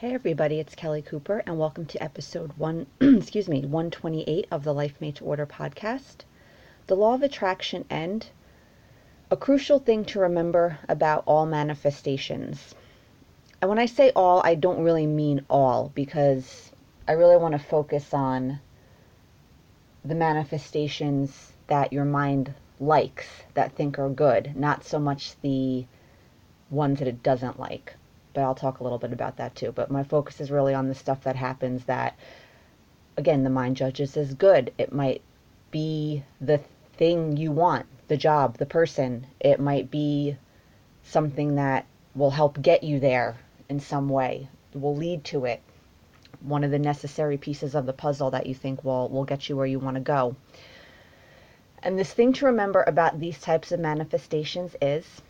Hey everybody, it's Kelly Cooper and welcome to episode 1 excuse me, 128 of the Life Made to Order podcast. The law of attraction and a crucial thing to remember about all manifestations. And when I say all, I don't really mean all because I really want to focus on the manifestations that your mind likes, that think are good, not so much the ones that it doesn't like but I'll talk a little bit about that too. But my focus is really on the stuff that happens that, again, the mind judges as good. It might be the thing you want, the job, the person. It might be something that will help get you there in some way, will lead to it. One of the necessary pieces of the puzzle that you think will, will get you where you want to go. And this thing to remember about these types of manifestations is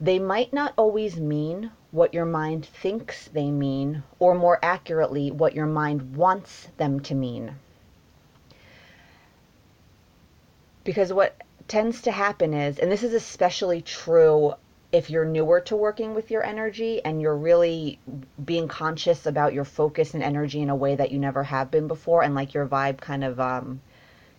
they might not always mean what your mind thinks they mean, or more accurately, what your mind wants them to mean. Because what tends to happen is, and this is especially true if you're newer to working with your energy and you're really being conscious about your focus and energy in a way that you never have been before, and like your vibe kind of um,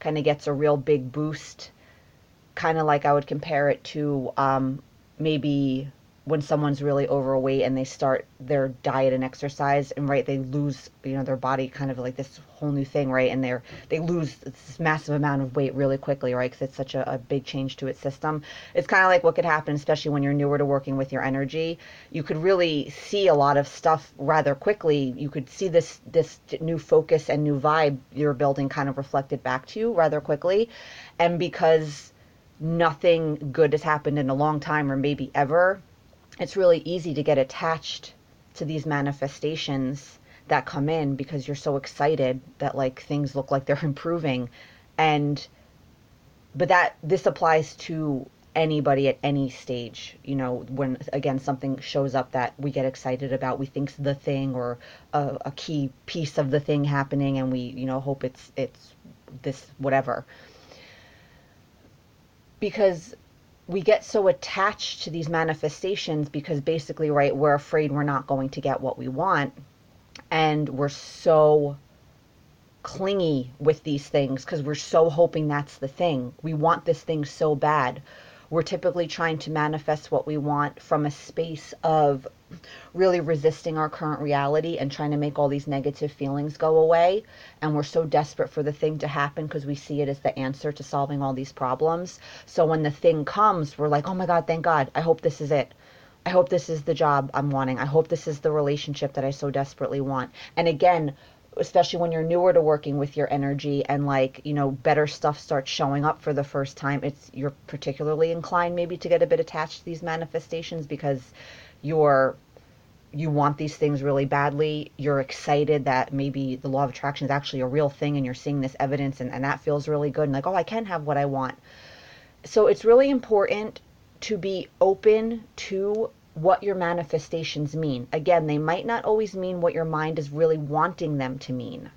kind of gets a real big boost, kind of like I would compare it to um, maybe when someone's really overweight and they start their diet and exercise and right they lose you know their body kind of like this whole new thing right? And they're they lose this massive amount of weight really quickly right? Because it's such a, a big change to its system. It's kind of like what could happen especially when you're newer to working with your energy. You could really see a lot of stuff rather quickly. You could see this this new focus and new vibe you're building kind of reflected back to you rather quickly. And because nothing good has happened in a long time or maybe ever, it's really easy to get attached to these manifestations that come in because you're so excited that like things look like they're improving. And but that this applies to anybody at any stage you know when again something shows up that we get excited about we think's the thing or a, a key piece of the thing happening and we you know hope it's it's this whatever. Because we get so attached to these manifestations because basically, right, we're afraid we're not going to get what we want. And we're so clingy with these things because we're so hoping that's the thing. We want this thing so bad we're typically trying to manifest what we want from a space of really resisting our current reality and trying to make all these negative feelings go away. And we're so desperate for the thing to happen because we see it as the answer to solving all these problems. So when the thing comes, we're like, oh my God, thank God. I hope this is it. I hope this is the job I'm wanting. I hope this is the relationship that I so desperately want. And again, especially when you're newer to working with your energy and like you know better stuff starts showing up for the first time it's you're particularly inclined maybe to get a bit attached to these manifestations because you're you want these things really badly. You're excited that maybe the law of attraction is actually a real thing and you're seeing this evidence and, and that feels really good and like oh i can have what i want. So it's really important to be open to what your manifestations mean. Again, they might not always mean what your mind is really wanting them to mean.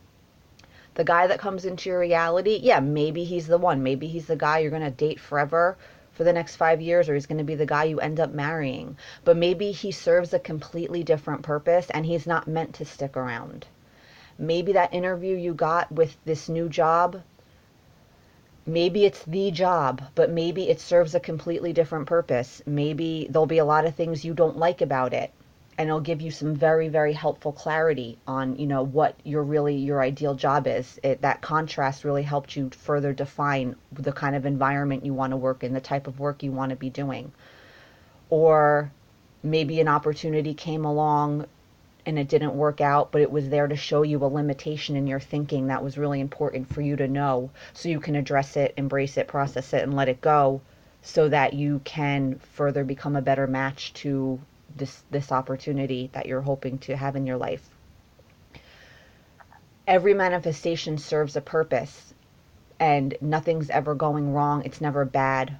The guy that comes into your reality, yeah, maybe he's the one. Maybe he's the guy you're going to date forever for the next five years, or he's going to be the guy you end up marrying. But maybe he serves a completely different purpose and he's not meant to stick around. Maybe that interview you got with this new job maybe it's the job, but maybe it serves a completely different purpose. Maybe there'll be a lot of things you don't like about it. And it'll give you some very, very helpful clarity on, you know, what your really your ideal job is. It, that contrast really helped you further define the kind of environment you want to work in, the type of work you want to be doing. Or maybe an opportunity came along and it didn't work out, but it was there to show you a limitation in your thinking that was really important for you to know so you can address it, embrace it, process it, and let it go so that you can further become a better match to this this opportunity that you're hoping to have in your life. Every manifestation serves a purpose and nothing's ever going wrong. It's never bad.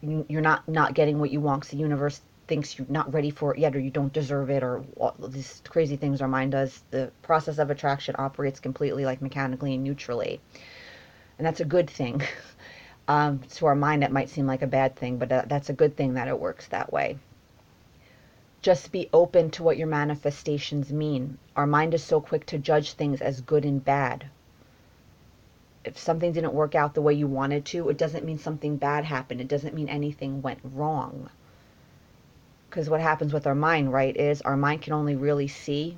You're not not getting what you want. The universe thinks you're not ready for it yet or you don't deserve it or all these crazy things our mind does. The process of attraction operates completely like mechanically and neutrally. And that's a good thing. Um, to our mind, it might seem like a bad thing, but uh, that's a good thing that it works that way. just be open to what your manifestations mean. Our mind is so quick to judge things as good and bad. If something didn't work out the way you wanted to, it doesn't mean something bad happened. It doesn't mean anything went wrong. Because what happens with our mind, right, is our mind can only really see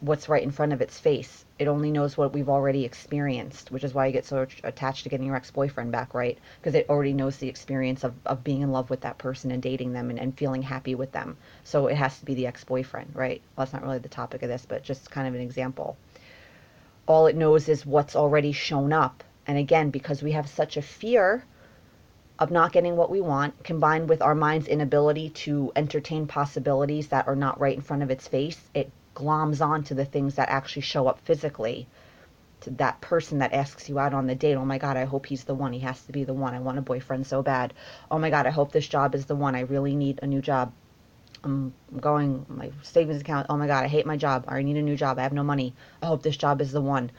what's right in front of its face. It only knows what we've already experienced, which is why you get so attached to getting your ex-boyfriend back, right? Because it already knows the experience of, of being in love with that person and dating them and, and feeling happy with them. So it has to be the ex-boyfriend, right? Well, that's not really the topic of this, but just kind of an example. All it knows is what's already shown up. And again, because we have such a fear of not getting what we want, combined with our mind's inability to entertain possibilities that are not right in front of its face, it gloms on to the things that actually show up physically to that person that asks you out on the date. Oh my God, I hope he's the one. He has to be the one. I want a boyfriend so bad. Oh my God, I hope this job is the one. I really need a new job. I'm going, my savings account. Oh my God, I hate my job. I need a new job. I have no money. I hope this job is the one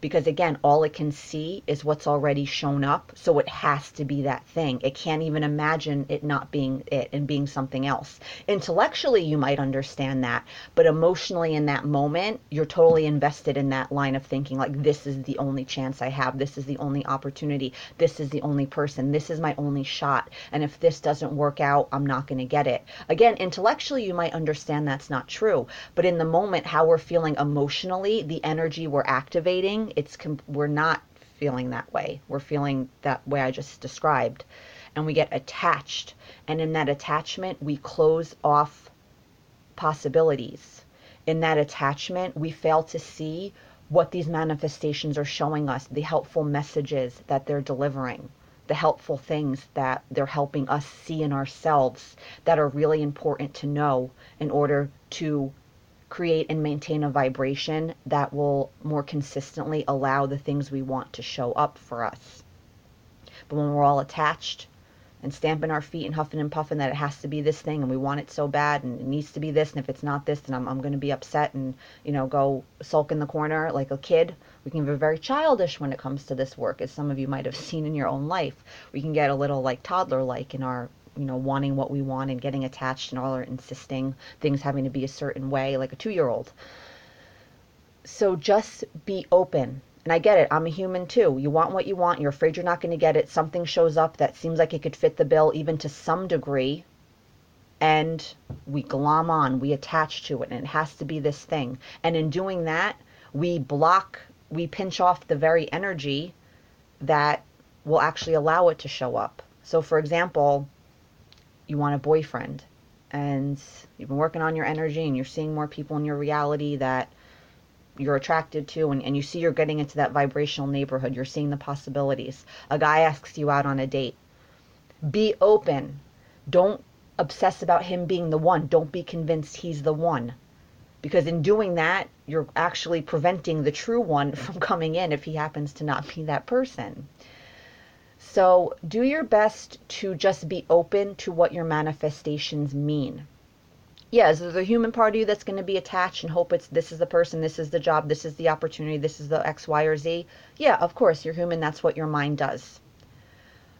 because again all it can see is what's already shown up so it has to be that thing. It can't even imagine it not being it and being something else. Intellectually you might understand that but emotionally in that moment you're totally invested in that line of thinking like this is the only chance i have. This is the only opportunity. This is the only person. This is my only shot. And if this doesn't work out i'm not going to get it. Again intellectually you might understand that's not true but in the moment how we're feeling emotionally the energy we're activating it's we're not feeling that way. We're feeling that way I just described. And we get attached. And in that attachment, we close off possibilities. In that attachment, we fail to see what these manifestations are showing us, the helpful messages that they're delivering, the helpful things that they're helping us see in ourselves that are really important to know in order to create and maintain a vibration that will more consistently allow the things we want to show up for us. But when we're all attached and stamping our feet and huffing and puffing that it has to be this thing and we want it so bad and it needs to be this and if it's not this then I'm, I'm going to be upset and you know go sulk in the corner like a kid we can be very childish when it comes to this work as some of you might have seen in your own life we can get a little like toddler like in our you know, wanting what we want and getting attached and all are insisting things having to be a certain way, like a two year old. So just be open. And I get it. I'm a human too. You want what you want. You're afraid you're not going to get it. Something shows up that seems like it could fit the bill, even to some degree. And we glom on, we attach to it, and it has to be this thing. And in doing that, we block, we pinch off the very energy that will actually allow it to show up. So, for example, you want a boyfriend. And you've been working on your energy and you're seeing more people in your reality that you're attracted to and, and you see you're getting into that vibrational neighborhood. You're seeing the possibilities. A guy asks you out on a date. Be open. Don't obsess about him being the one. Don't be convinced he's the one. Because in doing that you're actually preventing the true one from coming in if he happens to not be that person so do your best to just be open to what your manifestations mean. Yes, there's a human part of you that's going to be attached and hope it's this is the person, this is the job, this is the opportunity, this is the X, Y, or Z. Yeah, of course, you're human. That's what your mind does.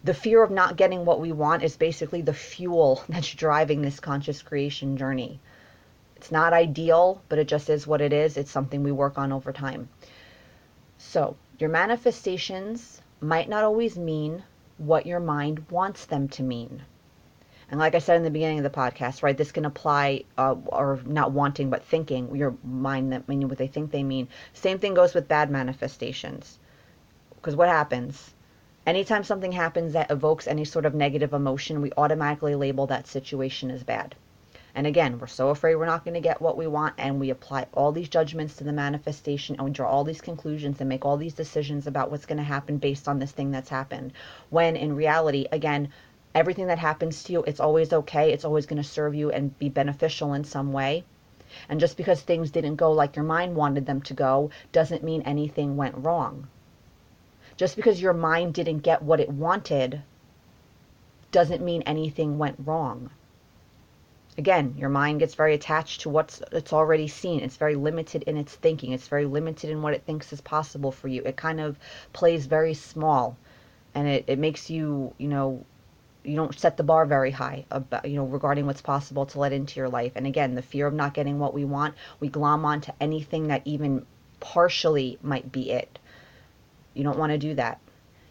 The fear of not getting what we want is basically the fuel that's driving this conscious creation journey. It's not ideal, but it just is what it is. It's something we work on over time. So, your manifestations might not always mean what your mind wants them to mean. And like I said in the beginning of the podcast, right, this can apply, uh, or not wanting, but thinking, your mind that meaning what they think they mean. Same thing goes with bad manifestations. Because what happens? Anytime something happens that evokes any sort of negative emotion, we automatically label that situation as bad. And again, we're so afraid we're not going to get what we want, and we apply all these judgments to the manifestation, and we draw all these conclusions and make all these decisions about what's going to happen based on this thing that's happened. When in reality, again, everything that happens to you, it's always okay. It's always going to serve you and be beneficial in some way. And just because things didn't go like your mind wanted them to go doesn't mean anything went wrong. Just because your mind didn't get what it wanted doesn't mean anything went wrong again, your mind gets very attached to what's it's already seen. It's very limited in its thinking. It's very limited in what it thinks is possible for you. It kind of plays very small and it, it makes you, you know, you don't set the bar very high about you know regarding what's possible to let into your life and again the fear of not getting what we want we glom onto anything that even partially might be it you don't want to do that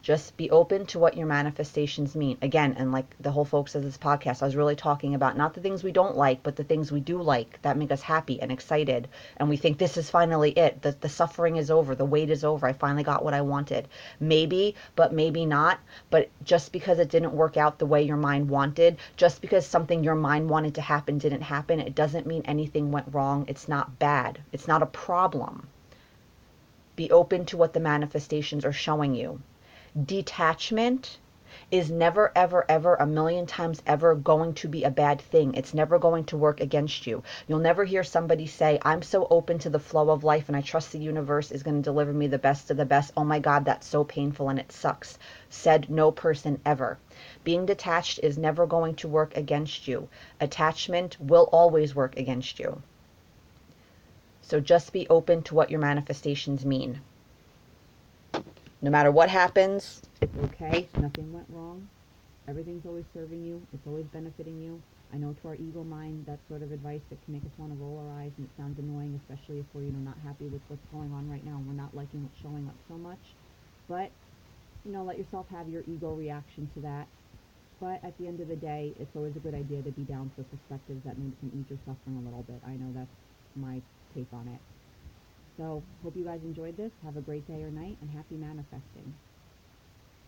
just be open to what your manifestations mean. Again, and like the whole focus of this podcast, I was really talking about not the things we don't like, but the things we do like that make us happy and excited. And we think this is finally it. The, the suffering is over. The wait is over. I finally got what I wanted. Maybe, but maybe not. But just because it didn't work out the way your mind wanted, just because something your mind wanted to happen didn't happen, it doesn't mean anything went wrong. It's not bad. It's not a problem. Be open to what the manifestations are showing you detachment is never, ever, ever, a million times ever going to be a bad thing. It's never going to work against you. You'll never hear somebody say, I'm so open to the flow of life and I trust the universe is going to deliver me the best of the best. Oh my God, that's so painful and it sucks. Said no person ever. Being detached is never going to work against you. Attachment will always work against you. So just be open to what your manifestations mean no matter what happens, okay, nothing went wrong. Everything's always serving you. It's always benefiting you. I know to our ego mind, that sort of advice that can make us want to roll our eyes and it sounds annoying, especially if we're, you know, not happy with what's going on right now and we're not liking what's showing up so much. But, you know, let yourself have your ego reaction to that. But at the end of the day, it's always a good idea to be down for perspectives that maybe can ease your suffering a little bit. I know that's my take on it. So hope you guys enjoyed this. Have a great day or night and happy manifesting.